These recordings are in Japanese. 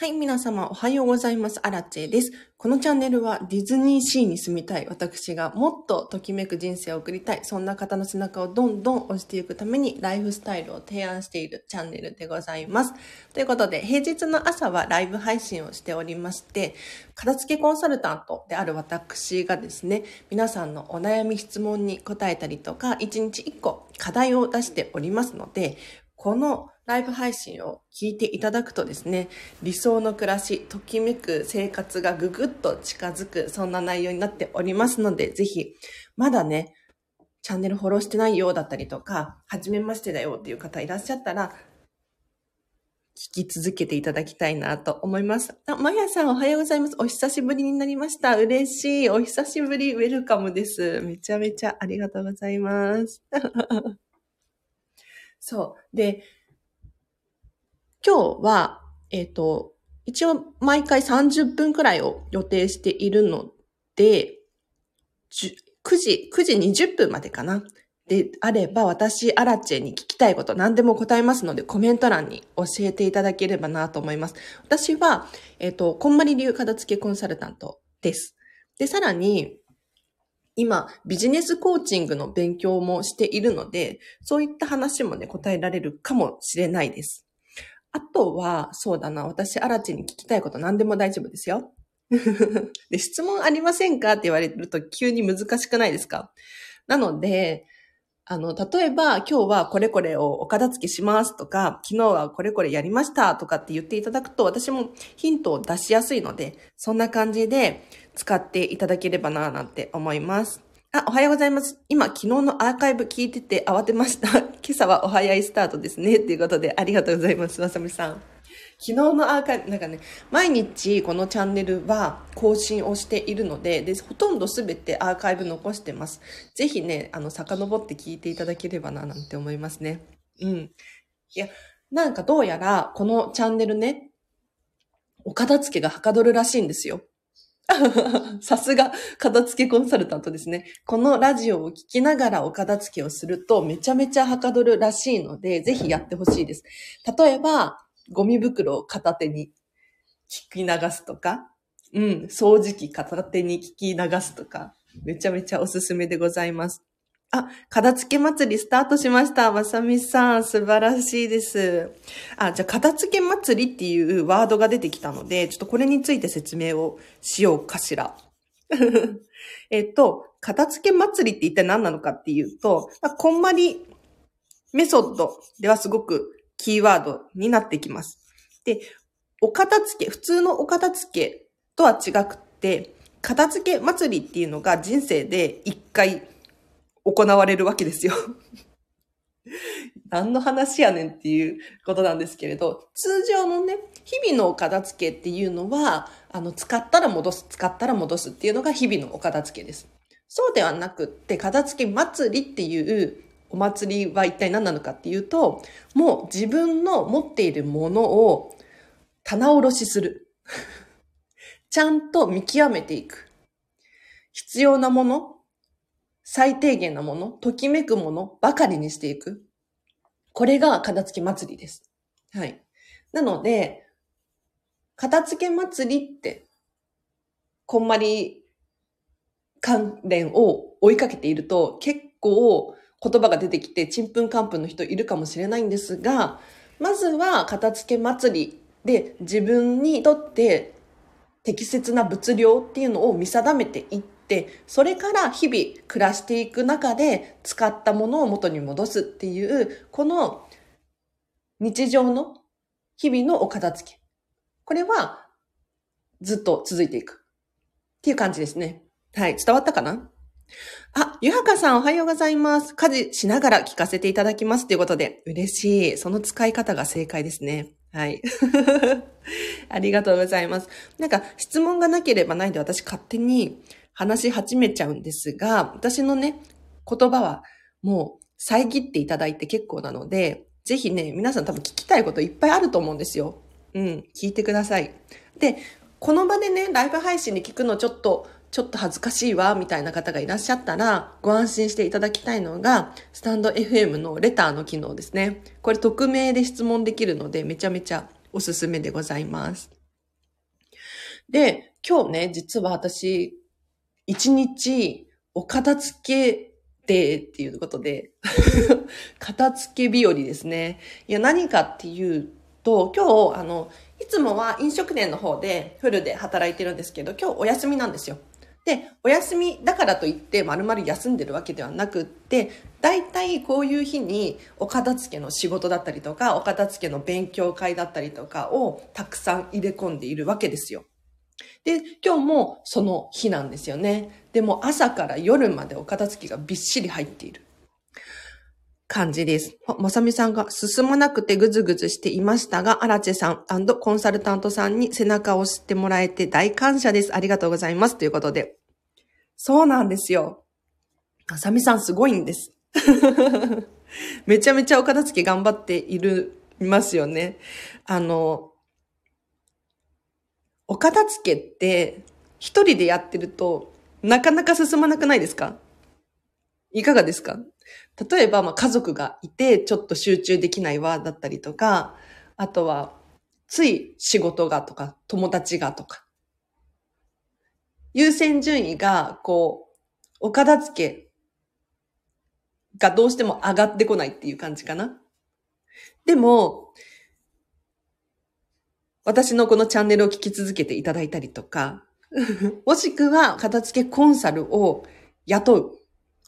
はい、皆様おはようございます。アラチェです。このチャンネルはディズニーシーに住みたい私がもっとときめく人生を送りたい、そんな方の背中をどんどん押していくためにライフスタイルを提案しているチャンネルでございます。ということで、平日の朝はライブ配信をしておりまして、片付けコンサルタントである私がですね、皆さんのお悩み質問に答えたりとか、1日1個課題を出しておりますので、このライブ配信を聞いていただくとですね、理想の暮らし、ときめく生活がぐぐっと近づく、そんな内容になっておりますので、ぜひ、まだね、チャンネルフォローしてないようだったりとか、はじめましてだよっていう方いらっしゃったら、聞き続けていただきたいなと思います。あ、まやさんおはようございます。お久しぶりになりました。嬉しい。お久しぶり。ウェルカムです。めちゃめちゃありがとうございます。そう。で、今日は、えっ、ー、と、一応毎回30分くらいを予定しているので、9時、9時20分までかな。であれば、私、アラチェに聞きたいこと何でも答えますので、コメント欄に教えていただければなと思います。私は、えっ、ー、と、こんまり流片付けコンサルタントです。で、さらに、今、ビジネスコーチングの勉強もしているので、そういった話もね、答えられるかもしれないです。あとは、そうだな、私、アラチに聞きたいこと何でも大丈夫ですよ。で、質問ありませんかって言われると急に難しくないですか？なので、あの、例えば今日はこれこれをお片付けしますとか、昨日はこれこれやりましたとかって言っていただくと、私もヒントを出しやすいので、そんな感じで使っていただければなぁ、なんて思います。あ、おはようございます。今、昨日のアーカイブ聞いてて慌てました。今朝はお早いスタートですね。っていうことで、ありがとうございます。わさみさん。昨日のアーカイブ、なんかね、毎日このチャンネルは更新をしているので、で、ほとんどすべてアーカイブ残してます。ぜひね、あの、遡って聞いていただければな、なんて思いますね。うん。いや、なんかどうやら、このチャンネルね、お片付けがはかどるらしいんですよ。さすが、片付けコンサルタントですね。このラジオを聞きながらお片付けをするとめちゃめちゃはかどるらしいので、ぜひやってほしいです。例えば、ゴミ袋を片手に聞き流すとか、うん、掃除機片手に聞き流すとか、めちゃめちゃおすすめでございます。あ、片付け祭りスタートしました。まさみさん、素晴らしいです。あ、じゃあ、片付け祭りっていうワードが出てきたので、ちょっとこれについて説明をしようかしら。えっと、片付け祭りって一体何なのかっていうと、まあ、こんまりメソッドではすごくキーワードになってきます。で、お片付け、普通のお片付けとは違くて、片付け祭りっていうのが人生で一回行われるわけですよ。何の話やねんっていうことなんですけれど、通常のね、日々のお片付けっていうのは、あの、使ったら戻す、使ったら戻すっていうのが日々のお片付けです。そうではなくって、片付け祭りっていうお祭りは一体何なのかっていうと、もう自分の持っているものを棚卸しする。ちゃんと見極めていく。必要なもの、最低限なもの、ときめくものばかりにしていく。これが片付け祭りです。はい。なので、片付け祭りって、こんまり関連を追いかけていると、結構言葉が出てきて、ちんぷんかんぷんの人いるかもしれないんですが、まずは片付け祭りで自分にとって適切な物量っていうのを見定めていってて、で、それから日々暮らしていく中で使ったものを元に戻すっていう、この日常の日々のお片付け。これはずっと続いていくっていう感じですね。はい。伝わったかな？あ、ゆはかさんおはようございます。家事しながら聞かせていただきますということで、嬉しい。その使い方が正解ですね。はい。ありがとうございます。なんか質問がなければないで私勝手に話し始めちゃうんですが、私のね、言葉はもう遮っていただいて結構なので、ぜひね、皆さん多分聞きたいこといっぱいあると思うんですよ。うん、聞いてください。で、この場でね、ライブ配信で聞くのちょっと、ちょっと恥ずかしいわ、みたいな方がいらっしゃったら、ご安心していただきたいのが、スタンド FM のレターの機能ですね。これ匿名で質問できるので、めちゃめちゃおすすめでございます。で、今日ね、実は私、一日、お片付けデーっていうことで、片付け日和ですね。いや、何かっていうと、今日、あの、いつもは飲食店の方でフルで働いてるんですけど、今日お休みなんですよ。で、お休みだからといって丸々休んでるわけではなくって、大体こういう日にお片付けの仕事だったりとか、お片付けの勉強会だったりとかをたくさん入れ込んでいるわけですよ。で、今日もその日なんですよね。でも朝から夜までお片付けがびっしり入っている感じです。まさみさんが進まなくてぐずぐずしていましたが、アラチェさんコンサルタントさんに背中を押してもらえて大感謝です。ありがとうございます。ということで。そうなんですよ。まさみさんすごいんです。めちゃめちゃお片付け頑張っている、いますよね。あの、お片付けって一人でやってるとなかなか進まなくないですか？いかがですか？例えば、まあ、家族がいてちょっと集中できないわだったりとか、あとは、つい仕事がとか、友達がとか。優先順位が、こう、お片付けがどうしても上がってこないっていう感じかな。でも、私のこのチャンネルを聞き続けていただいたりとか、もしくは片付けコンサルを雇う。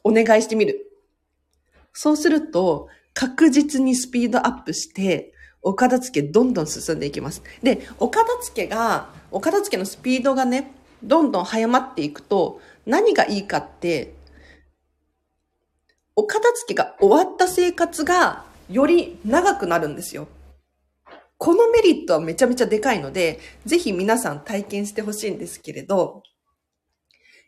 お願いしてみる。そうすると、確実にスピードアップして、お片付けどんどん進んでいきます。で、お片付けが、お片付けのスピードがね、どんどん早まっていくと、何がいいかって、お片付けが終わった生活がより長くなるんですよ。このメリットはめちゃめちゃでかいので、ぜひ皆さん体験してほしいんですけれど、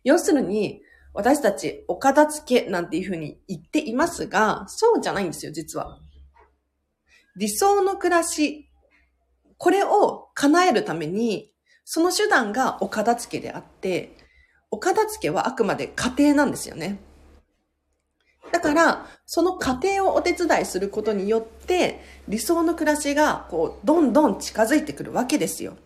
要するに、私たちお片付けなんていうふうに言っていますが、そうじゃないんですよ、実は。理想の暮らし、これを叶えるために、その手段がお片付けであって、お片付けはあくまで家庭なんですよね。だから、その過程をお手伝いすることによって、理想の暮らしが、こう、どんどん近づいてくるわけですよ。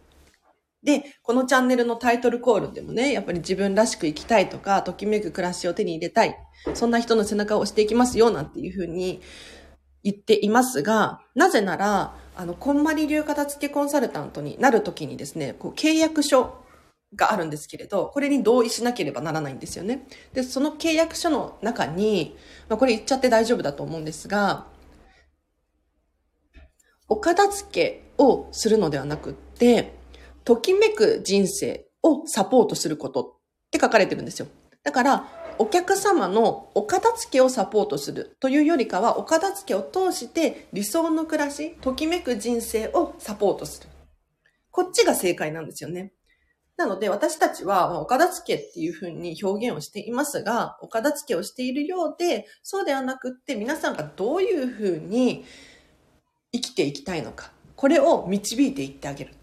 で、このチャンネルのタイトルコールでもね、やっぱり自分らしく生きたいとか、ときめく暮らしを手に入れたい。そんな人の背中を押していきますよ、なんていうふうに言っていますが、なぜなら、あの、こんまり流片付けコンサルタントになるときにですね、こう契約書があるんですけれど、これに同意しなければならないんですよね。で、その契約書の中に、まあ、これ言っちゃって大丈夫だと思うんですが、お片付けをするのではなくって、ときめく人生をサポートすることって書かれてるんですよ。だから、お客様のお片付けをサポートするというよりかは、お片付けを通して理想の暮らし、ときめく人生をサポートする。こっちが正解なんですよね。なので私たちは、お片付けっていうふうに表現をしていますが、お片付けをしているようで、そうではなくって皆さんがどういうふうに生きていきたいのか、これを導いていってあげる。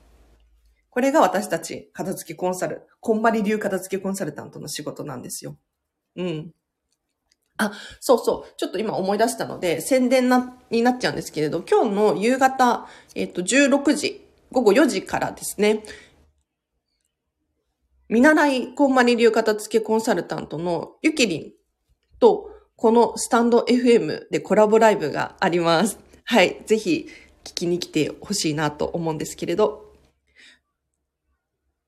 これが私たち片付けコンサル、こんまり流片付けコンサルタントの仕事なんですよ。うん。あ、そうそう。ちょっと今思い出したので、宣伝な、になっちゃうんですけれど、今日の夕方、えっ、と、16時、午後4時からですね、見習いこんまり流片付けコンサルタントのゆきりんと、このスタンド FM でコラボライブがあります。はい。ぜひ聞きに来てほしいなと思うんですけれど。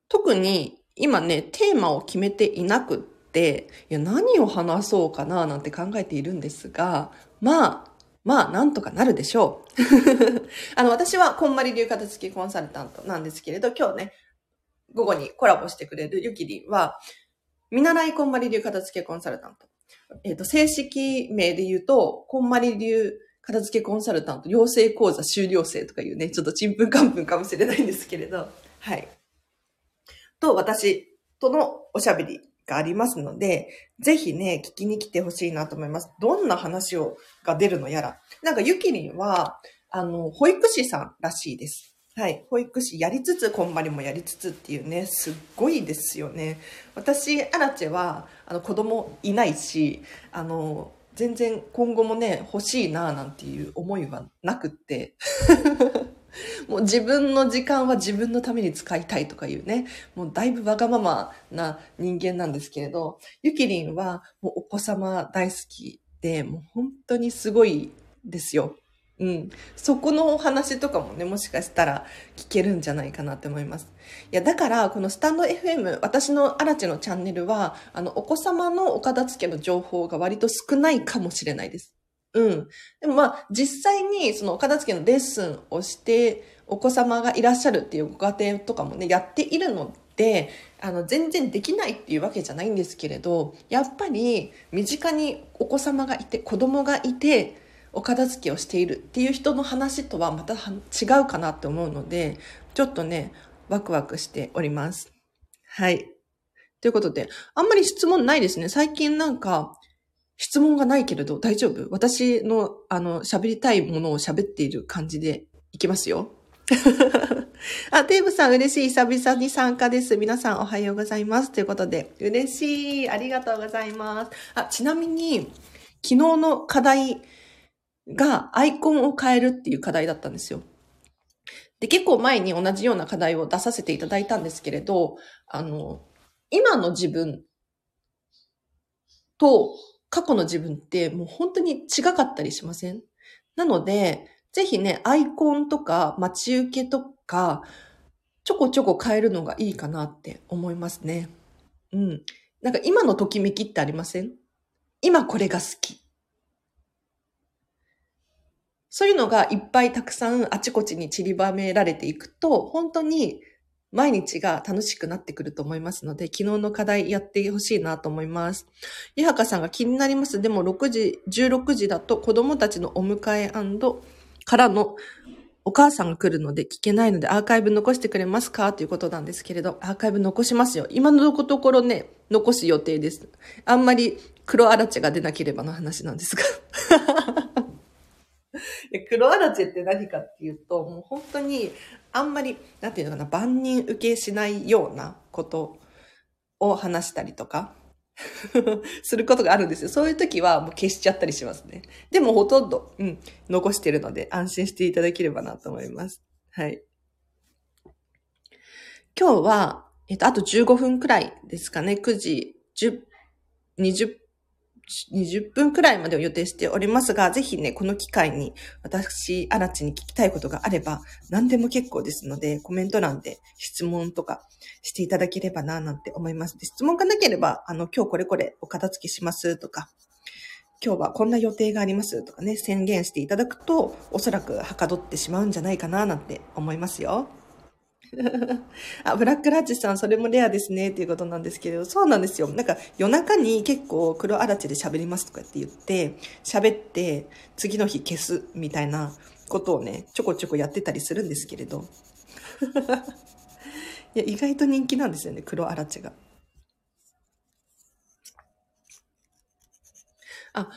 特に今ね、テーマを決めていなくって、いや、何を話そうかななんて考えているんですが、まあ、まあ、なんとかなるでしょう。あの、私はこんまり流片付けコンサルタントなんですけれど、今日ね、午後にコラボしてくれるゆきりんは、見習いこんまり流片付けコンサルタント。えっ、ー、と、正式名で言うと、こんまり流片付けコンサルタント養成講座修了生とかいうね、ちょっとちんぷんかんぷんかもしれないんですけれど、はい。と、私とのおしゃべりがありますので、ぜひね、聞きに来てほしいなと思います。どんな話を、が出るのやら。なんか、ゆきりんは、あの、保育士さんらしいです。はい。保育士やりつつ、こんまりもやりつつっていうね、すっごいですよね。私、アラチェは、あの、子供いないし、あの、全然今後もね、欲しいななんていう思いはなくって。もう自分の時間は自分のために使いたいとかいうね、もうだいぶわがままな人間なんですけれど、ゆきりんはもうお子様大好きで、もう本当にすごいですよ。うん。そこのお話とかもね、もしかしたら聞けるんじゃないかなって思います。いや、だから、このスタンド FM、私のアラチのチャンネルは、あの、お子様のお片付けの情報が割と少ないかもしれないです。うん。でもまあ、実際にそのお片付けのレッスンをして、お子様がいらっしゃるっていうご家庭とかもね、やっているので、あの、全然できないっていうわけじゃないんですけれど、やっぱり身近にお子様がいて、子供がいて、お片付けをしているっていう人の話とはまた違うかなって思うので、ちょっとね、ワクワクしております。はい。ということで、あんまり質問ないですね。最近なんか、質問がないけれど大丈夫？私の、あの、喋りたいものを喋っている感じでいきますよ。あ、デーブさん嬉しい。久々に参加です。皆さんおはようございます。ということで、嬉しい。ありがとうございます。あ、ちなみに、昨日の課題がアイコンを変えるっていう課題だったんですよ。で、結構前に同じような課題を出させていただいたんですけれど、あの、今の自分と過去の自分ってもう本当に違かったりしません？なので、ぜひね、アイコンとか待ち受けとか、ちょこちょこ変えるのがいいかなって思いますね。うん。なんか今のときめきってありません？今これが好き。そういうのがいっぱいたくさんあちこちに散りばめられていくと、本当に毎日が楽しくなってくると思いますので、昨日の課題やってほしいなと思います。いはかさんが気になります。でも6時、16時だと子供たちのお迎えからのお母さんが来るので聞けないのでアーカイブ残してくれますか？ということなんですけれど、アーカイブ残しますよ。今のところね、残す予定です。あんまり黒あらちが出なければの話なんですが。黒あらちって何かっていうと、もう本当にあんまり、なんていうのかな、万人受けしないようなことを話したりとか、することがあるんですよ。そういう時はもう消しちゃったりしますね。でもほとんど、うん、残してるので安心していただければなと思います。はい。今日は、えっと、あと15分くらいですかね。9時10、20 20分くらいまでを予定しておりますが、ぜひね、この機会に私、アラチに聞きたいことがあれば、何でも結構ですので、コメント欄で質問とかしていただければな、なんて思います。で質問がなければ、あの、今日これこれお片付けしますとか、今日はこんな予定がありますとかね、宣言していただくと、おそらくはかどってしまうんじゃないかな、なんて思いますよ。あ、ブラックラッチさん、それもレアですね、っていうことなんですけど、そうなんですよ。なんか、夜中に結構黒あらちで喋りますとかって言って、喋って、次の日消す、みたいなことをね、ちょこちょこやってたりするんですけれど。いや、意外と人気なんですよね、黒あらちが。あ、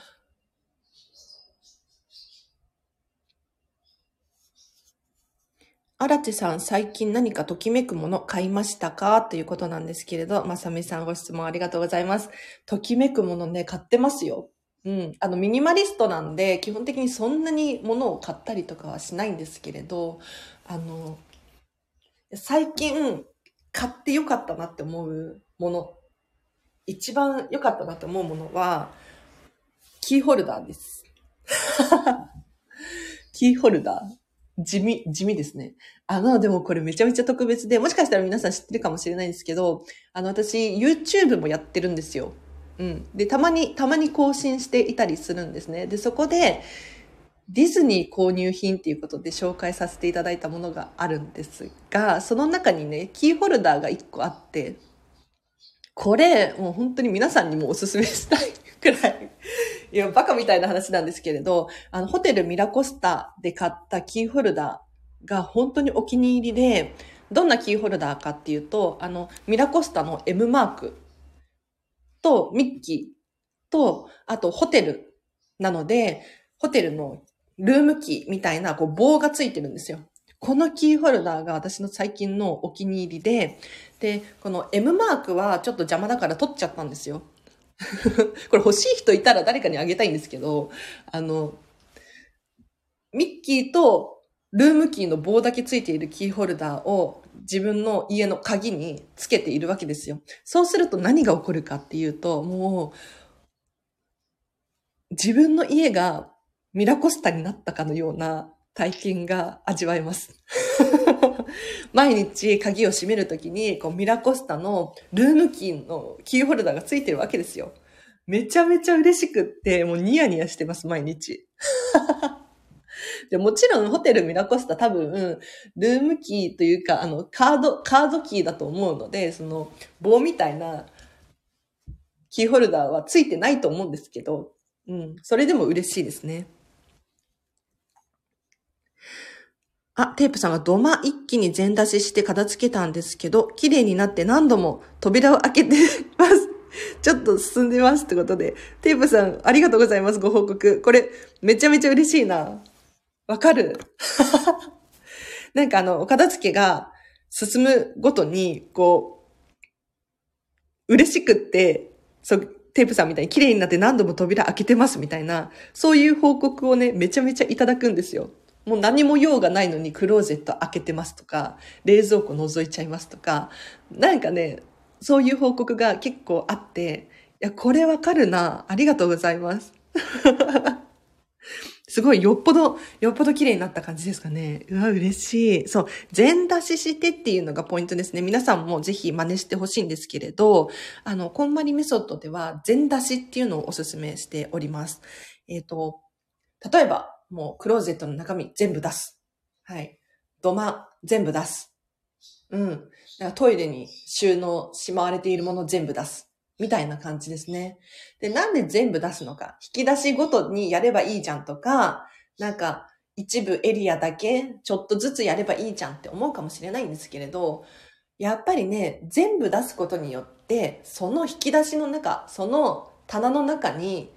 荒地さん、最近何かときめくもの買いましたか？ということなんですけれど、まさみさんご質問ありがとうございます。ときめくものね、買ってますよ。うん。あの、ミニマリストなんで、基本的にそんなに物を買ったりとかはしないんですけれど、あの、最近買ってよかったなって思うもの、一番良かったなって思うものは、キーホルダーです。キーホルダー。地味、地味ですね。あの、でもこれめちゃめちゃ特別で、もしかしたら皆さん知ってるかもしれないんですけど、あの、私、YouTube もやってるんですよ。うん。で、たまに、たまに更新していたりするんですね。で、そこで、ディズニー購入品っていうことで紹介させていただいたものがあるんですが、その中にね、キーホルダーが1個あって、これ、もう本当に皆さんにもおすすめしたいくらいいや、バカみたいな話なんですけれど、あの、ホテルミラコスタで買ったキーホルダーが本当にお気に入りで、どんなキーホルダーかっていうと、あの、ミラコスタの M マークとミッキーと、あとホテルなので、ホテルのルームキーみたいなこう棒がついてるんですよ。このキーホルダーが私の最近のお気に入りで、で、この M マークはちょっと邪魔だから取っちゃったんですよ。これ欲しい人いたら誰かにあげたいんですけど、あの、ミッキーとルームキーの棒だけついているキーホルダーを自分の家の鍵につけているわけですよ。そうすると何が起こるかっていうと、もう、自分の家がミラコスタになったかのような体験が味わえます。毎日鍵を閉めるときに、こうミラコスタのルームキーのキーホルダーがついてるわけですよ。めちゃめちゃ嬉しくって、もうニヤニヤしてます、毎日。でもちろんホテルミラコスタ多分、ルームキーというか、あの、カード、カードキーだと思うので、その棒みたいなキーホルダーはついてないと思うんですけど、うん、それでも嬉しいですね。あ、テープさんが土間一気に全出しして片付けたんですけど、綺麗になって何度も扉を開けてます。ちょっと進んでますってことで、テープさんありがとうございます、ご報告。これ、めちゃめちゃ嬉しいな。わかる なんかあの、お片付けが進むごとに、こう、嬉しくって、そう、テープさんみたいに綺麗になって何度も扉開けてますみたいな、そういう報告をね、めちゃめちゃいただくんですよ。もう何も用がないのにクローゼット開けてますとか、冷蔵庫覗いちゃいますとか、なんかね、そういう報告が結構あって、いや、これわかるな。ありがとうございます。すごい、よっぽど、よっぽど綺麗になった感じですかね。うわ、嬉しい。そう、全出ししてっていうのがポイントですね。皆さんもぜひ真似してほしいんですけれど、あの、こんまりメソッドでは全出しっていうのをお勧めしております。えっ、ー、と、例えば、もうクローゼットの中身全部出す。はい。土間全部出す。うん。だからトイレに収納しまわれているもの全部出す。みたいな感じですね。で、なんで全部出すのか？引き出しごとにやればいいじゃんとか、なんか一部エリアだけちょっとずつやればいいじゃんって思うかもしれないんですけれど、やっぱりね、全部出すことによって、その引き出しの中、その棚の中に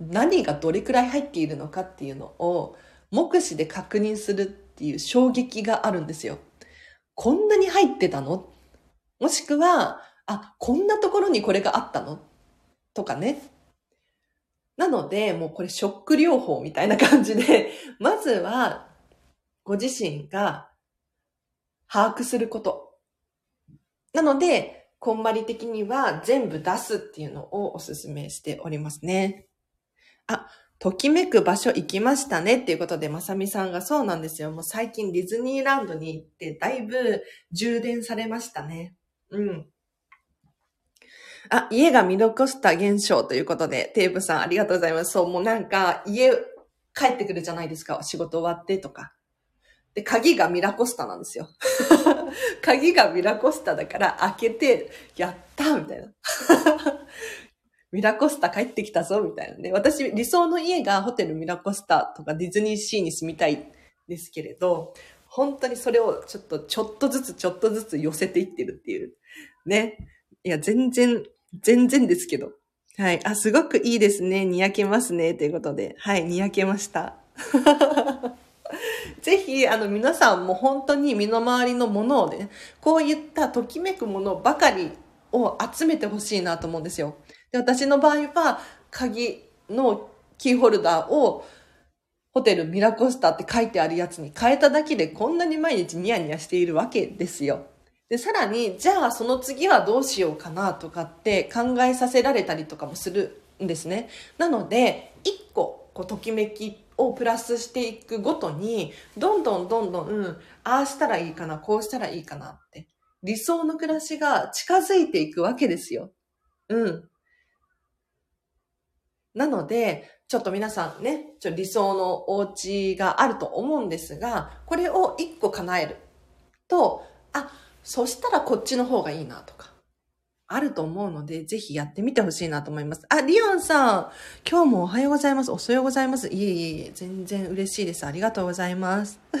何がどれくらい入っているのかっていうのを目視で確認するっていう衝撃があるんですよ。こんなに入ってたの？もしくは、あ、こんなところにこれがあったの？とかね。なので、もうこれショック療法みたいな感じで、まずはご自身が把握すること。なので、こんまり的には全部出すっていうのをお勧めしておりますね。あ、ときめく場所行きましたねっていうことで、まさみさんがそうなんですよ。もう最近ディズニーランドに行ってだいぶ充電されましたね。うん。あ、家が見残した現象ということで、テープさんありがとうございます。そう、もうなんか家帰ってくるじゃないですか。仕事終わってとか。で、鍵がミラコスタなんですよ。鍵がミラコスタだから開けて、やったみたいな。ミラコスタ帰ってきたぞ、みたいなね。私、理想の家がホテルミラコスタとかディズニーシーに住みたいですけれど、本当にそれをちょっと、ちょっとずつちょっとずつ寄せていってるっていう。ね。いや、全然、全然ですけど。はい。あ、すごくいいですね。にやけますね。ということで。はい。にやけました。ぜひ、あの、皆さんも本当に身の回りのものをね、こういったときめくものばかりを集めてほしいなと思うんですよ。で、私の場合は、鍵のキーホルダーをホテルミラコスタって書いてあるやつに変えただけでこんなに毎日ニヤニヤしているわけですよ。で、さらに、じゃあその次はどうしようかなとかって考えさせられたりとかもするんですね。なので、一個、こう、ときめきをプラスしていくごとに、どんどんどんどん、うん、ああしたらいいかな、こうしたらいいかなって、理想の暮らしが近づいていくわけですよ。うん。なので、ちょっと皆さんね、ちょ理想のお家があると思うんですが、これを一個叶えると、あ、そしたらこっちの方がいいなとか、あると思うので、ぜひやってみてほしいなと思います。あ、リオンさん、今日もおはようございます。おはようございます。いえいえいえ、全然嬉しいです。ありがとうございます。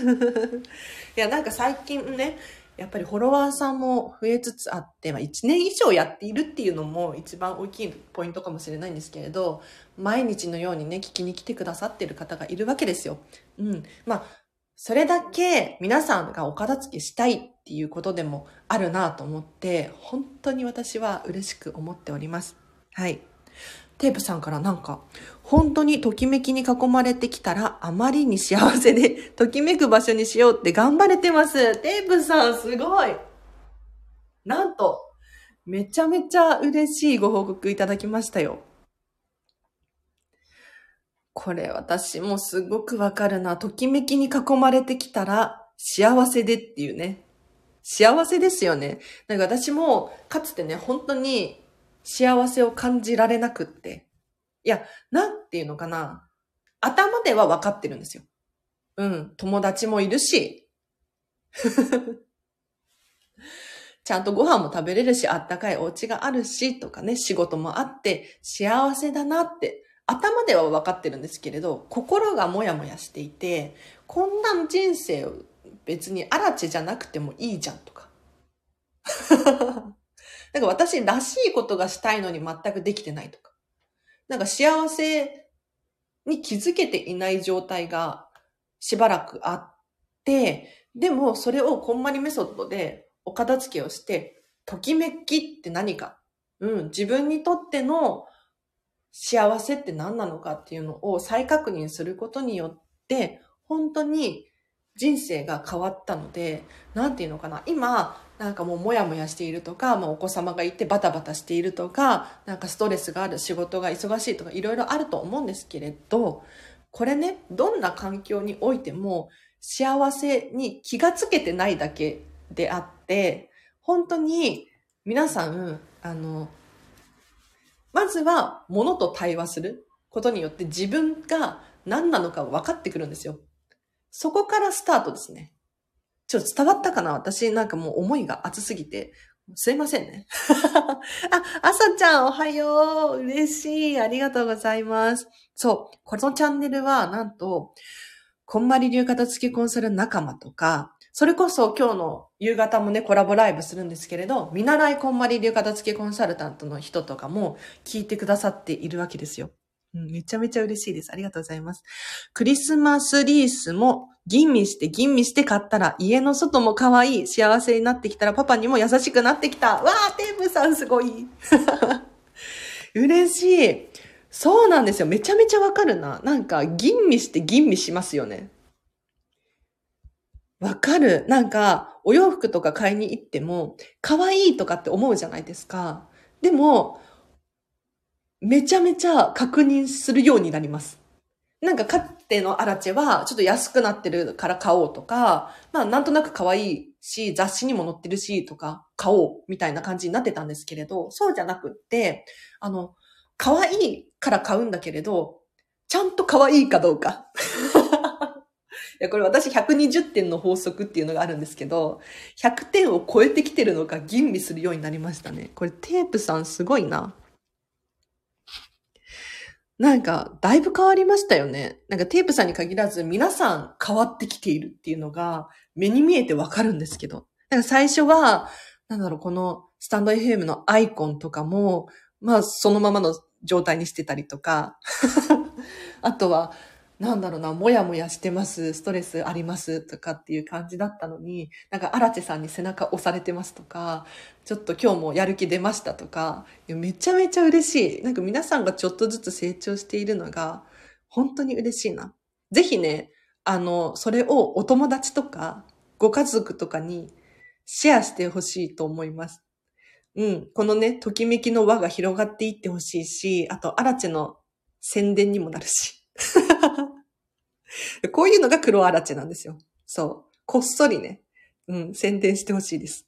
いや、なんか最近ね、やっぱりフォロワーさんも増えつつあって、まあ、1年以上やっているっていうのも一番大きいポイントかもしれないんですけれど、毎日のようにね、聞きに来てくださってる方がいるわけですよ。うん。まあ、それだけ皆さんがお片付けしたいっていうことでもあるなと思って、本当に私は嬉しく思っております。はい。テープさんからなんか、本当にときめきに囲まれてきたら、あまりに幸せで、ときめく場所にしようって頑張れてます。テープさん、すごい。なんと、めちゃめちゃ嬉しいご報告いただきましたよ。これ私もすごくわかるな。ときめきに囲まれてきたら幸せでっていうね。幸せですよね。なんか私もかつてね、本当に幸せを感じられなくって。いや、なんていうのかな。頭では分かってるんですよ。うん。友達もいるし。ちゃんとご飯も食べれるし、あったかいお家があるし、とかね、仕事もあって、幸せだなって、頭では分かってるんですけれど、心がもやもやしていて、こんな人生を別にアラチじゃなくてもいいじゃんとか。なんか私らしいことがしたいのに全くできてないとか。なんか幸せに気づけていない状態がしばらくあって、でもそれをこんまりメソッドでお片付けをして、ときめきって何か、うん、自分にとっての幸せって何なのかっていうのを再確認することによって、本当に人生が変わったので、なんていうのかな。今、なんかもうモヤモヤしているとか、まあお子様がいてバタバタしているとか、なんかストレスがある仕事が忙しいとかいろいろあると思うんですけれど、これね、どんな環境においても幸せに気がつけてないだけであって、本当に皆さん、あの、まずは物と対話することによって自分が何なのか分かってくるんですよ。そこからスタートですね。ちょっと伝わったかな？私なんかもう思いが熱すぎて。すいませんね。あ、あさちゃんおはよう。嬉しい。ありがとうございます。そう。このチャンネルはなんと、こんまり流片付けコンサル仲間とか、それこそ今日の夕方もね、コラボライブするんですけれど、見習いこんまり流片付けコンサルタントの人とかも聞いてくださっているわけですよ。うん、めちゃめちゃ嬉しいです。ありがとうございます。クリスマスリースも吟味して吟味して買ったら家の外も可愛い幸せになってきたらパパにも優しくなってきた。わー、テープさんすごい。嬉しい。そうなんですよ。めちゃめちゃわかるな。なんか吟味して吟味しますよね。わかる。なんか、お洋服とか買いに行っても、可愛いとかって思うじゃないですか。でも、めちゃめちゃ確認するようになります。なんかかつてのアラチェはちょっと安くなってるから買おうとか、まあなんとなく可愛いし、雑誌にも載ってるしとか、買おうみたいな感じになってたんですけれど、そうじゃなくって、あの、可愛いから買うんだけれど、ちゃんと可愛いかどうか。いや、これ私120点の法則っていうのがあるんですけど、100点を超えてきてるのか吟味するようになりましたね。これテープさんすごいな。なんか、だいぶ変わりましたよね。なんかテープさんに限らず皆さん変わってきているっていうのが目に見えてわかるんですけど。なんか最初は、なんだろう、このスタンド FM のアイコンとかも、まあそのままの状態にしてたりとか、あとは、なんだろうな、もやもやしてます、ストレスありますとかっていう感じだったのに、なんか荒地さんに背中押されてますとか、ちょっと今日もやる気出ましたとか、めちゃめちゃ嬉しい。なんか皆さんがちょっとずつ成長しているのが、本当に嬉しいな。ぜひね、あの、それをお友達とか、ご家族とかにシェアしてほしいと思います。うん。このね、ときめきの輪が広がっていってほしいし、あと、アラチェの宣伝にもなるし。こういうのが黒アラチェなんですよ。そう。こっそりね、うん、宣伝してほしいです。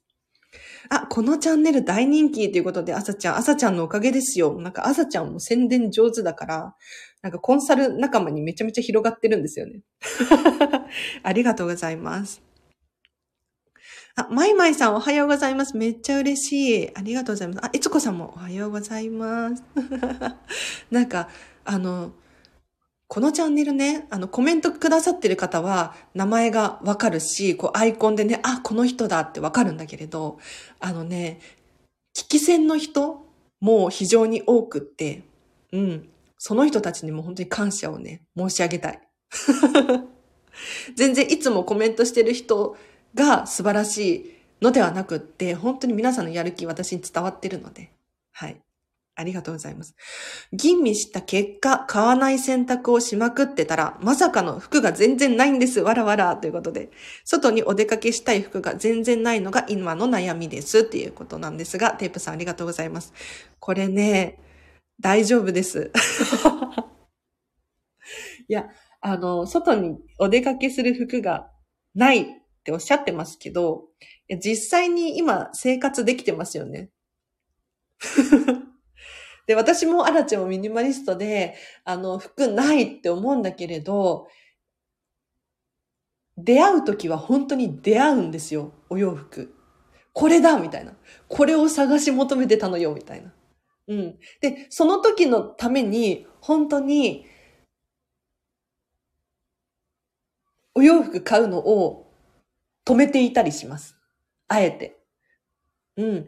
あ、このチャンネル大人気ということで、あさちゃん、あさちゃんのおかげですよ。なんか、あさちゃんも宣伝上手だから、なんかコンサル仲間にめちゃめちゃ広がってるんですよね。ありがとうございます。あ、まいまいさんおはようございます。めっちゃ嬉しい。ありがとうございます。あ、いつこさんもおはようございます。なんか、あの、このチャンネルね、あの、コメントくださってる方は、名前がわかるし、こう、アイコンでね、あ、この人だってわかるんだけれど、あのね、聞き戦の人も非常に多くって、うん、その人たちにも本当に感謝をね、申し上げたい。全然いつもコメントしてる人が素晴らしいのではなくって、本当に皆さんのやる気私に伝わってるので、はい。ありがとうございます。吟味した結果、買わない選択をしまくってたら、まさかの服が全然ないんです。わらわら。ということで、外にお出かけしたい服が全然ないのが今の悩みです。っていうことなんですが、テープさんありがとうございます。これね、大丈夫です。いや、あの、外にお出かけする服がないっておっしゃってますけど、実際に今生活できてますよね。で、私もアラチェもミニマリストで、あの、服ないって思うんだけれど、出会うときは本当に出会うんですよ。お洋服。これだみたいな。これを探し求めてたのよみたいな。うん。で、その時のために、本当に、お洋服買うのを止めていたりします。あえて。うん。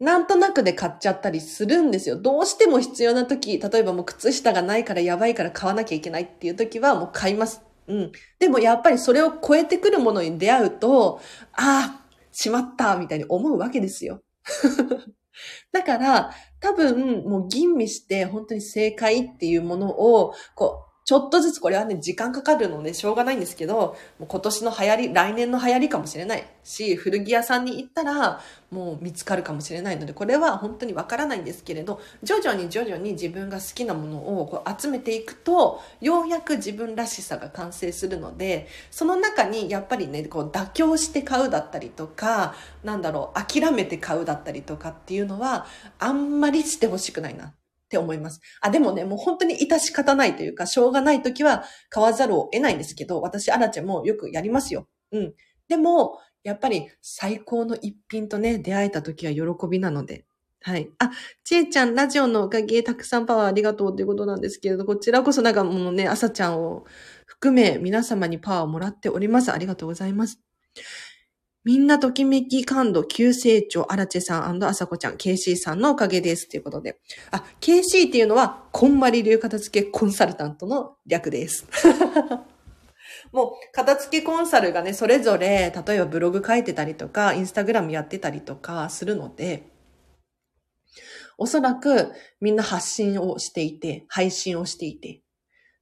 なんとなくで買っちゃったりするんですよ。どうしても必要な時、例えばもう靴下がないからやばいから買わなきゃいけないっていう時はもう買います。うん。でもやっぱりそれを超えてくるものに出会うと、ああ、しまったみたいに思うわけですよ。だから、多分、もう吟味して本当に正解っていうものを、こう、ちょっとずつこれはね、時間かかるのでしょうがないんですけど、もう今年の流行り、来年の流行りかもしれないし、古着屋さんに行ったらもう見つかるかもしれないので、これは本当にわからないんですけれど、徐々に徐々に自分が好きなものをこう集めていくと、ようやく自分らしさが完成するので、その中にやっぱりね、こう妥協して買うだったりとか、なんだろう、諦めて買うだったりとかっていうのは、あんまりしてほしくないな。って思います。あ、でもね、もう本当に致し方ないというか、しょうがない時は買わざるを得ないんですけど、私、アラチェもよくやりますよ。うん。でも、やっぱり最高の一品とね、出会えた時は喜びなので。はい。あ、ちえちゃん、ラジオのおかげたくさんパワーありがとうということなんですけれど、こちらこそなんかもうね、朝ちゃんを含め皆様にパワーをもらっております。ありがとうございます。みんなときめき感度急成長、アラチェさんあさこちゃん、KC さんのおかげです。ということで。あ、KC っていうのは、こんまり流片付けコンサルタントの略です。もう、片付けコンサルがね、それぞれ、例えばブログ書いてたりとか、インスタグラムやってたりとかするので、おそらくみんな発信をしていて、配信をしていて、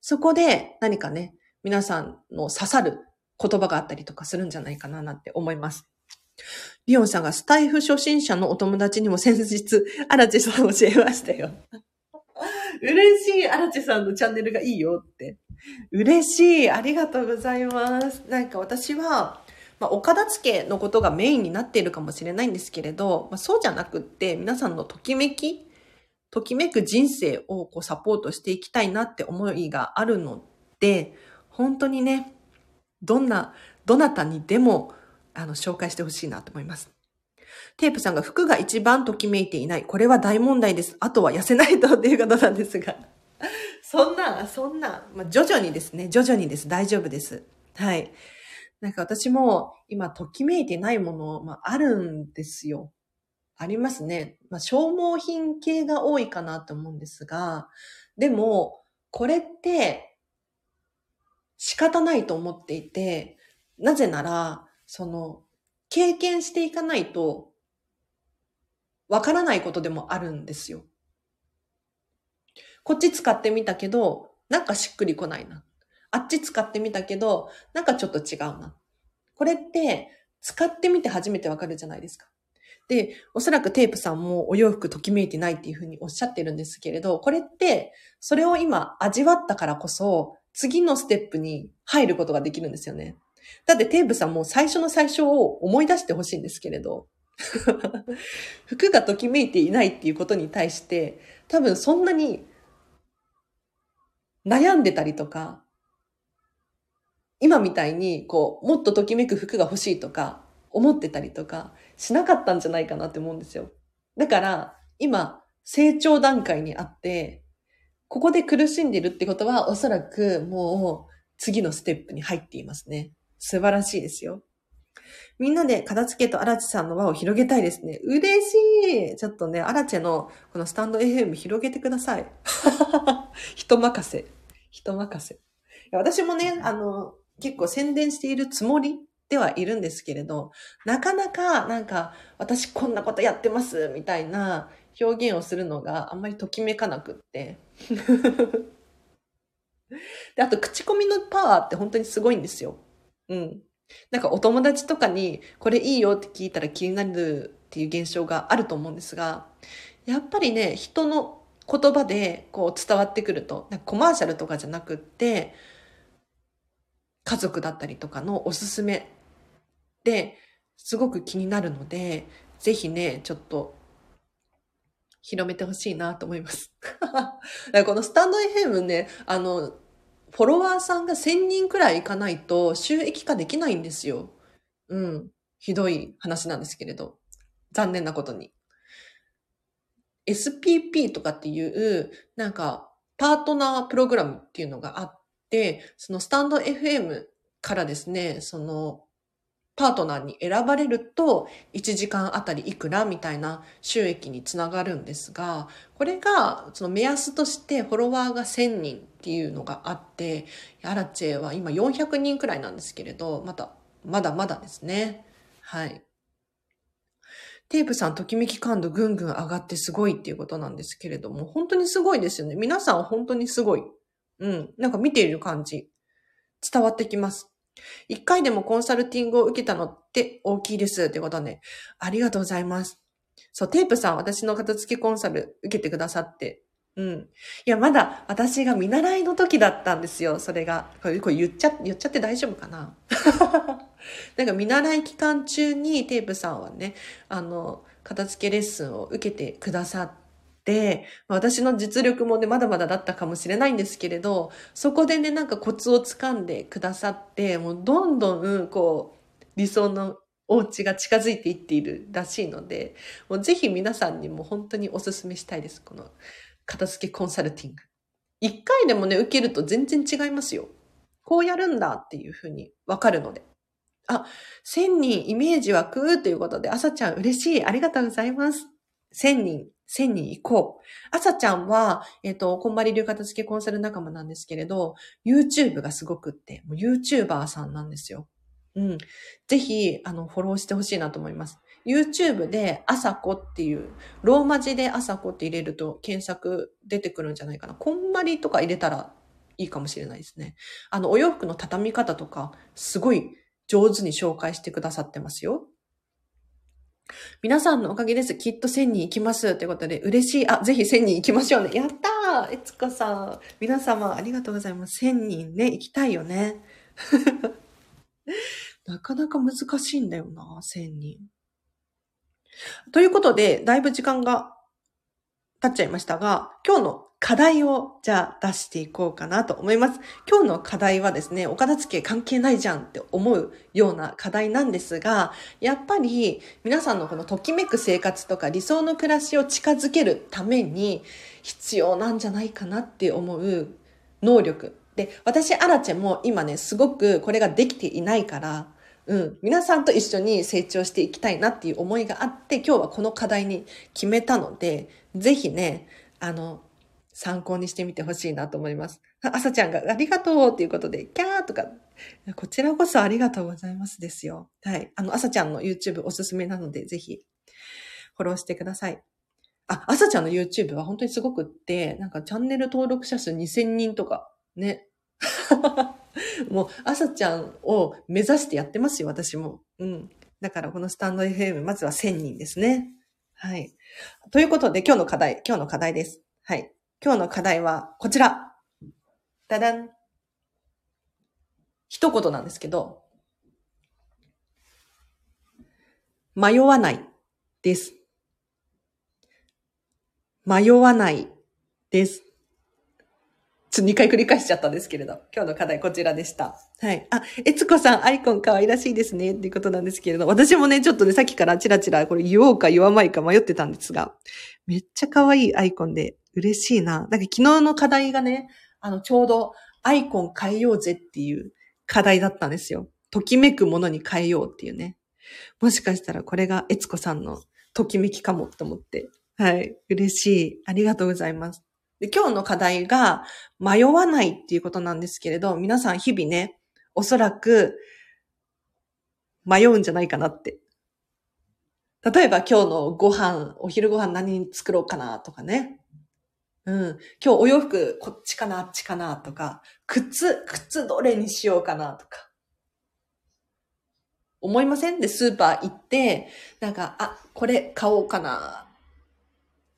そこで何かね、皆さんの刺さる言葉があったりとかするんじゃないかななんて思います。リオンさんがスタイフ初心者のお友達にも先日、アラチさん教えましたよ。嬉しい、アラチさんのチャンネルがいいよって。嬉しい、ありがとうございます。なんか私は、まあ、お片付けのことがメインになっているかもしれないんですけれど、まあ、そうじゃなくって、皆さんのときめき、ときめく人生をこうサポートしていきたいなって思いがあるので、本当にね、どんな、どなたにでも、あの、紹介してほしいなと思います。テープさんが服が一番ときめいていない。これは大問題です。あとは痩せないとっていうことなんですが。そんな、そんな、まあ、徐々にですね。徐々にです。大丈夫です。はい。なんか私も今ときめいてないもの、まあ、あるんですよ。ありますね。まあ、消耗品系が多いかなと思うんですが、でも、これって仕方ないと思っていて、なぜなら、その、経験していかないと、わからないことでもあるんですよ。こっち使ってみたけど、なんかしっくりこないな。あっち使ってみたけど、なんかちょっと違うな。これって、使ってみて初めてわかるじゃないですか。で、おそらくテープさんもお洋服ときめいてないっていうふうにおっしゃってるんですけれど、これって、それを今味わったからこそ、次のステップに入ることができるんですよね。だってテープさんも最初の最初を思い出してほしいんですけれど、服がときめいていないっていうことに対して、多分そんなに悩んでたりとか、今みたいにこう、もっとときめく服が欲しいとか、思ってたりとかしなかったんじゃないかなって思うんですよ。だから、今、成長段階にあって、ここで苦しんでるってことは、おそらくもう次のステップに入っていますね。素晴らしいですよ。みんなで片付けとアラチさんの輪を広げたいですね。嬉しいちょっとね、アラチェのこのスタンド FM 広げてください。人任せ。人任せ。私もね、あの、結構宣伝しているつもりではいるんですけれど、なかなかなんか私こんなことやってますみたいな表現をするのがあんまりときめかなくって。で、あと口コミのパワーって本当にすごいんですよ。うん。なんかお友達とかにこれいいよって聞いたら気になるっていう現象があると思うんですが、やっぱりね、人の言葉でこう伝わってくると、コマーシャルとかじゃなくって、家族だったりとかのおすすめですごく気になるので、ぜひね、ちょっと広めてほしいなと思います。このスタンド FM ね、あの、フォロワーさんが1000人くらいいかないと収益化できないんですよ。うん。ひどい話なんですけれど。残念なことに。SPP とかっていう、なんか、パートナープログラムっていうのがあって、そのスタンド FM からですね、その、パートナーに選ばれると1時間あたりいくらみたいな収益につながるんですが、これがその目安としてフォロワーが1000人っていうのがあって、アラチェは今400人くらいなんですけれど、まだ、まだまだですね。はい。テープさん、ときめき感度ぐんぐん上がってすごいっていうことなんですけれども、本当にすごいですよね。皆さん本当にすごい。うん。なんか見ている感じ、伝わってきます。一回でもコンサルティングを受けたのって大きいですってことね。ありがとうございます。そう、テープさん、私の片付けコンサル受けてくださって。うん。いや、まだ私が見習いの時だったんですよ、それが。これこれ言っちゃ、言っちゃって大丈夫かな？なんか見習い期間中にテープさんはね、あの、片付けレッスンを受けてくださって、で私の実力もね、まだまだだったかもしれないんですけれど、そこでね、なんかコツをつかんでくださって、もうどんどん、こう、理想のお家が近づいていっているらしいので、もうぜひ皆さんにも本当にお勧めしたいです。この片付けコンサルティング。一回でもね、受けると全然違いますよ。こうやるんだっていうふうにわかるので。あ、千人イメージ湧くということで、朝ちゃん嬉しい。ありがとうございます。千人1000人行こう。朝ちゃんは、えっ、ー、と、こんまり流片付けコンサル仲間なんですけれど、YouTube がすごくって、もう YouTuber さんなんですよ。うん。ぜひ、あの、フォローしてほしいなと思います。YouTube で、朝子っていう、ローマ字で朝子って入れると検索出てくるんじゃないかな。こんまりとか入れたらいいかもしれないですね。あの、お洋服の畳み方とか、すごい上手に紹介してくださってますよ。皆さんのおかげです。きっと1000人行きます。ということで、嬉しい。あ、ぜひ1000人行きましょうね。やったーえつこさん。皆様、ありがとうございます。1000人ね、行きたいよね。なかなか難しいんだよな、1000人。ということで、だいぶ時間が経っちゃいましたが、今日の課題をじゃあ出していこうかなと思います。今日の課題はですね、お片付け関係ないじゃんって思うような課題なんですが、やっぱり皆さんのこのときめく生活とか理想の暮らしを近づけるために必要なんじゃないかなって思う能力。で、私、アラチェも今ね、すごくこれができていないから、うん。皆さんと一緒に成長していきたいなっていう思いがあって、今日はこの課題に決めたので、ぜひね、あの、参考にしてみてほしいなと思います。あさちゃんがありがとうっていうことで、キャーとか、こちらこそありがとうございますですよ。はい。あの、あさちゃんの YouTube おすすめなので、ぜひ、フォローしてください。あ、あさちゃんの YouTube は本当にすごくって、なんかチャンネル登録者数2000人とか、ね。もう、あさちゃんを目指してやってますよ、私も。うん。だからこのスタンド FM、まずは1000人ですね。はい。ということで、今日の課題、今日の課題です。はい。今日の課題はこちら。だだん。一言なんですけど、迷わないです。迷わないです。ちょっと2回繰り返しちゃったんですけれど、今日の課題こちらでした。はい。あ、えつこさん、アイコン可愛らしいですね、っていうことなんですけれど、私もね、ちょっとね、さっきからチラチラこれ言おうか言わないか迷ってたんですが、めっちゃ可愛いアイコンで嬉しいな。なんか昨日の課題がね、あの、ちょうどアイコン変えようぜっていう課題だったんですよ。ときめくものに変えようっていうね。もしかしたらこれがエツコさんのときめきかもと思って。はい。嬉しい。ありがとうございます。で、今日の課題が迷わないっていうことなんですけれど、皆さん日々ね、おそらく迷うんじゃないかなって。例えば今日のご飯、お昼ご飯何作ろうかなとかね。うん。今日お洋服こっちかなあっちかなとか、靴、靴どれにしようかなとか。思いません？で、スーパー行って、なんか、あ、これ買おうかな。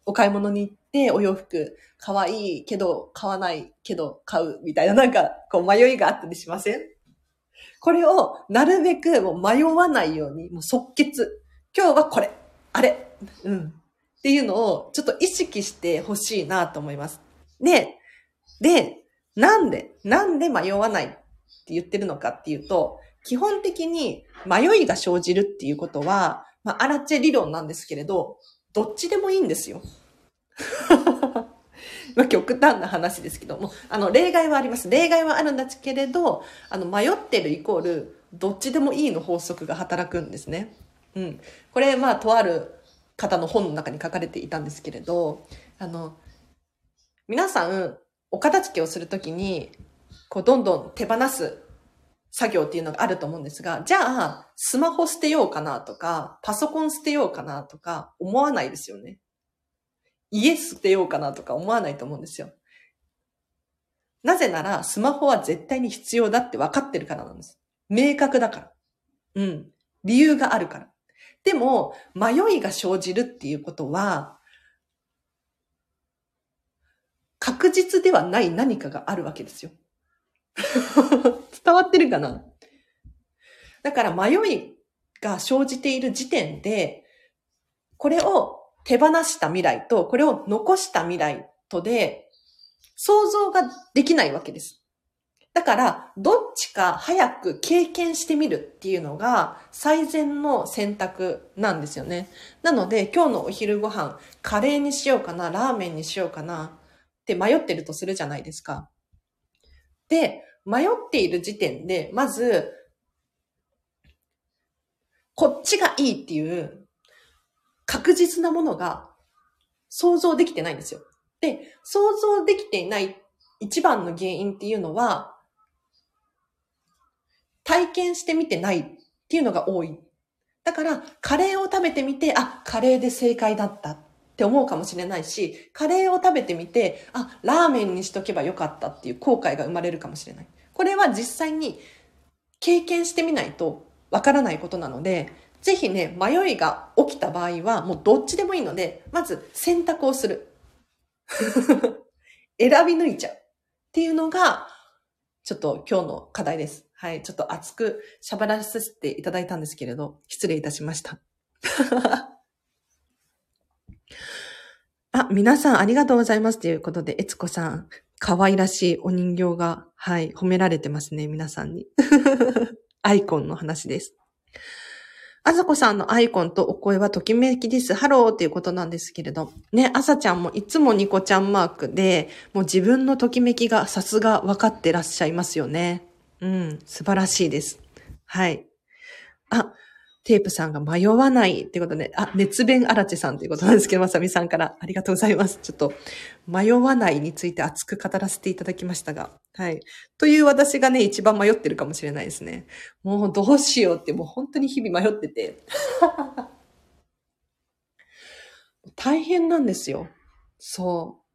お買い物に行って、お洋服、可愛いけど、買わないけど、買う、みたいな、なんか、こう、迷いがあったりしません？これを、なるべく、もう迷わないように、もう即決。今日はこれ、あれ、うん。っていうのをちょっと意識してほしいなと思います。で、で、なんで、なんで迷わないって言ってるのかっていうと、基本的に迷いが生じるっていうことは、まあ、アラチェ理論なんですけれど、どっちでもいいんですよ。まあ、極端な話ですけども、あの、例外はあります。例外はあるんだけれど、あの、迷ってるイコール、どっちでもいいの法則が働くんですね。うん。これ、まあ、とある方の本の中に書かれていたんですけれど、あの、皆さん、お片付けをするときに、こう、どんどん手放す作業っていうのがあると思うんですが、じゃあ、スマホ捨てようかなとか、パソコン捨てようかなとか、思わないですよね。家捨てようかなとか思わないと思うんですよ。なぜなら、スマホは絶対に必要だって分かってるからなんです。明確だから。うん。理由があるから。でも、迷いが生じるっていうことは、確実ではない何かがあるわけですよ。伝わってるかな？だから迷いが生じている時点で、これを手放した未来と、これを残した未来とで、想像ができないわけです。だから、どっちか早く経験してみるっていうのが最善の選択なんですよね。なので、今日のお昼ご飯、カレーにしようかな、ラーメンにしようかなって迷ってるとするじゃないですか。で、迷っている時点で、まず、こっちがいいっていう確実なものが想像できてないんですよ。で、想像できていない一番の原因っていうのは、体験してみてないっていうのが多い。だから、カレーを食べてみて、あ、カレーで正解だったって思うかもしれないし、カレーを食べてみて、あ、ラーメンにしとけばよかったっていう後悔が生まれるかもしれない。これは実際に経験してみないとわからないことなので、ぜひね、迷いが起きた場合は、もうどっちでもいいので、まず選択をする。選び抜いちゃう。っていうのが、ちょっと今日の課題です。はい。ちょっと熱く喋らさせていただいたんですけれど、失礼いたしました。あ、皆さんありがとうございますということで、えつこさん、可愛らしいお人形が、はい、褒められてますね、皆さんに。アイコンの話です。あさこさんのアイコンとお声はときめきです。ハローっていうことなんですけれど。ね、あさちゃんもいつもニコちゃんマークで、もう自分のときめきがさすが分かってらっしゃいますよね。うん、素晴らしいです。はい。あ、テープさんが迷わないってことで、あ、熱弁あらちさんということなんですけど、まさみさんからありがとうございます。ちょっと、迷わないについて熱く語らせていただきましたが、はい。という私がね、一番迷ってるかもしれないですね。もうどうしようって、もう本当に日々迷ってて。大変なんですよ。そう。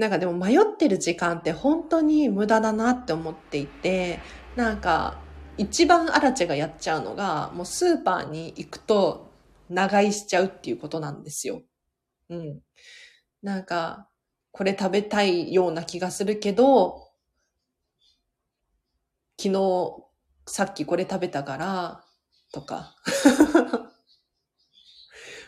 なんかでも迷ってる時間って本当に無駄だなって思っていて、なんか一番アラチェがやっちゃうのが、もうスーパーに行くと長居しちゃうっていうことなんですよ。うん。なんか、これ食べたいような気がするけど、昨日さっきこれ食べたから、とか。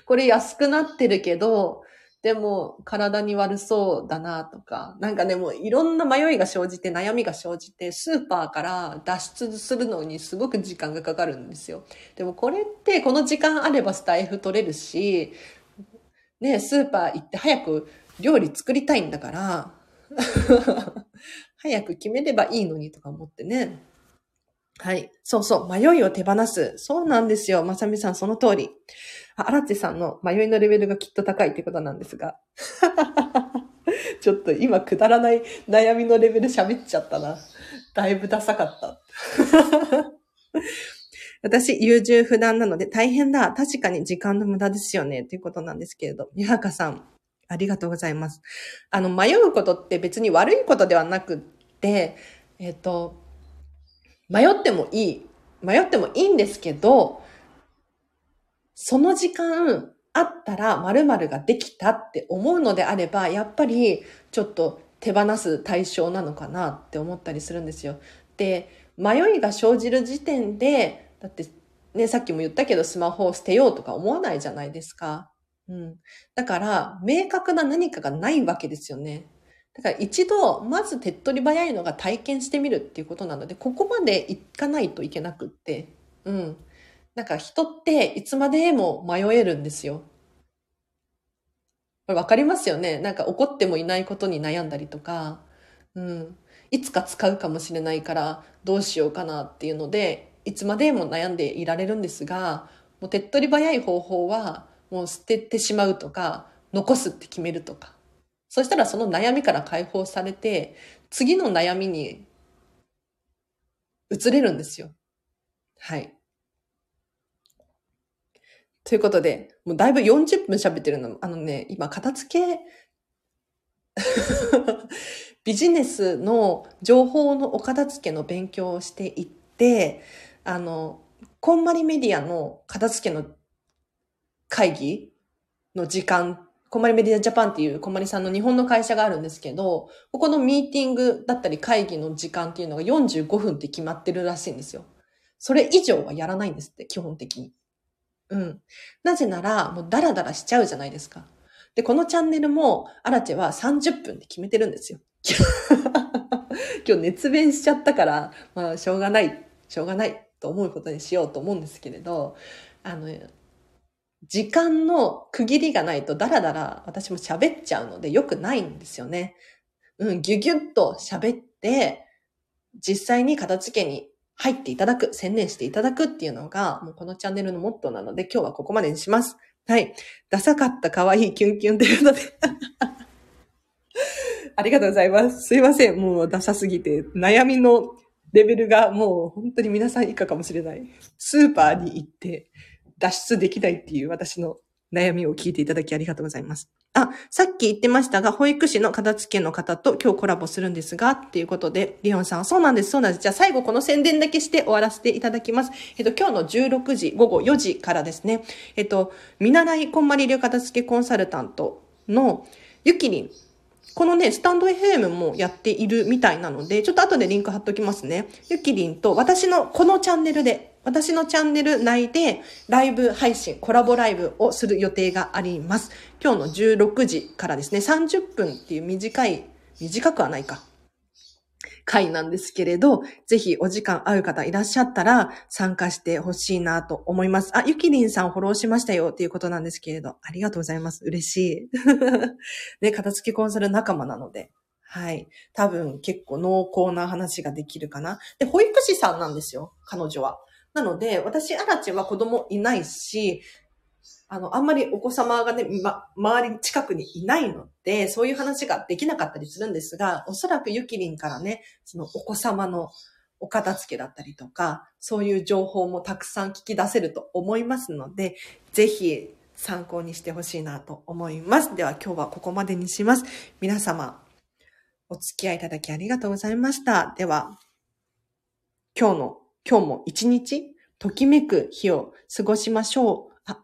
これ安くなってるけど、でも体に悪そうだなとか、なんかね、もういろんな迷いが生じて悩みが生じて、スーパーから脱出するのにすごく時間がかかるんですよ。でもこれってこの時間あればスタイフ取れるし、ね、スーパー行って早く料理作りたいんだから、早く決めればいいのにとか思ってね。はい。そうそう。迷いを手放す。そうなんですよ。まさみさん、その通り。あ、アラチさんの迷いのレベルがきっと高いってことなんですが。ちょっと今くだらない悩みのレベル喋っちゃったな。だいぶダサかった。私、優柔不断なので大変だ。確かに時間の無駄ですよね。ということなんですけれど。にはかさん、ありがとうございます。あの、迷うことって別に悪いことではなくって、えっ、と、迷ってもいい。迷ってもいいんですけど、その時間あったら〇〇ができたって思うのであれば、やっぱりちょっと手放す対象なのかなって思ったりするんですよ。で、迷いが生じる時点で、だってね、さっきも言ったけどスマホを捨てようとか思わないじゃないですか。うん。だから、明確な何かがないわけですよね。だから一度、まず手っ取り早いのが体験してみるっていうことなので、ここまでいかないといけなくって。うん。なんか人っていつまでも迷えるんですよ。これわかりますよね？なんか怒ってもいないことに悩んだりとか、うん。いつか使うかもしれないからどうしようかなっていうので、いつまでも悩んでいられるんですが、もう手っ取り早い方法は、もう捨ててしまうとか、残すって決めるとか。そしたらその悩みから解放されて、次の悩みに移れるんですよ。はい。ということで、もうだいぶ40分喋ってるの。あのね、今片付け ビジネスの情報のお片付けの勉強をしていって、あの、こんまりメディアの片付けの会議の時間、こんまりメディアジャパンっていうこんまりさんの日本の会社があるんですけど、ここのミーティングだったり会議の時間っていうのが45分って決まってるらしいんですよ。それ以上はやらないんですって、基本的に。うん。なぜなら、もうダラダラしちゃうじゃないですか。で、このチャンネルも、アラチェは30分で決めてるんですよ。今日熱弁しちゃったから、まあ、しょうがない、しょうがないと思うことにしようと思うんですけれど、あの、時間の区切りがないとダラダラ私も喋っちゃうので良くないんですよね。うん、ぎゅぎゅっと喋って、実際に片付けに入っていただく、専念していただくっていうのが、もうこのチャンネルのモットーなので、今日はここまでにします。はい。ダサかった可愛いキュンキュンというので ありがとうございます。すいません。もうダサすぎて、悩みのレベルがもう本当に皆さん以下かもしれない。スーパーに行って脱出できないっていう私の悩みを聞いていただきありがとうございます。あ、さっき言ってましたが、保育士の片付けの方と今日コラボするんですが、っていうことで、リオンさん、そうなんです、そうなんです。じゃあ最後この宣伝だけして終わらせていただきます。えっと、今日の16時、午後4時からですね、えっと、見習いこんまり流片付けコンサルタントのゆきりんこのね、スタンド FM もやっているみたいなので、ちょっと後でリンク貼っときますね。ゆきりんと私のこのチャンネルで、私のチャンネル内でライブ配信、コラボライブをする予定があります。今日の16時からですね、30分っていう短い、短くはないか。回なんですけれど、ぜひお時間合う方いらっしゃったら参加してほしいなと思います。あ、ゆきりんさんフォローしましたよっていうことなんですけれど、ありがとうございます。嬉しい。ね、片付けコンサル仲間なので。はい。多分結構濃厚な話ができるかな。で、保育士さんなんですよ、彼女は。なので、私、アラチは子供いないし、あの、あんまりお子様がね、ま、周り近くにいないので、そういう話ができなかったりするんですが、おそらくゆきりんからね、そのお子様のお片付けだったりとか、そういう情報もたくさん聞き出せると思いますので、ぜひ参考にしてほしいなと思います。では今日はここまでにします。皆様、お付き合いいただきありがとうございました。では、今日の、今日も一日、ときめく日を過ごしましょう。あ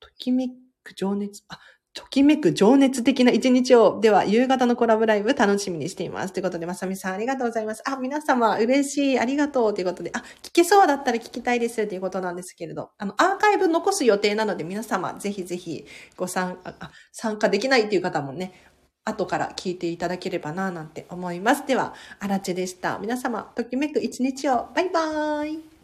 ときめく情熱、あ、ときめく情熱的な一日を、では、夕方のコラボライブ楽しみにしています。ということで、まさみさんありがとうございます。あ、皆様嬉しい、ありがとうということで、あ、聞けそうだったら聞きたいですということなんですけれど、あの、アーカイブ残す予定なので、皆様ぜひぜひご参加、あ、参加できないっていう方もね、後から聞いていただければな、なんて思います。では、あらちでした。皆様、ときめく一日を、バイバーイ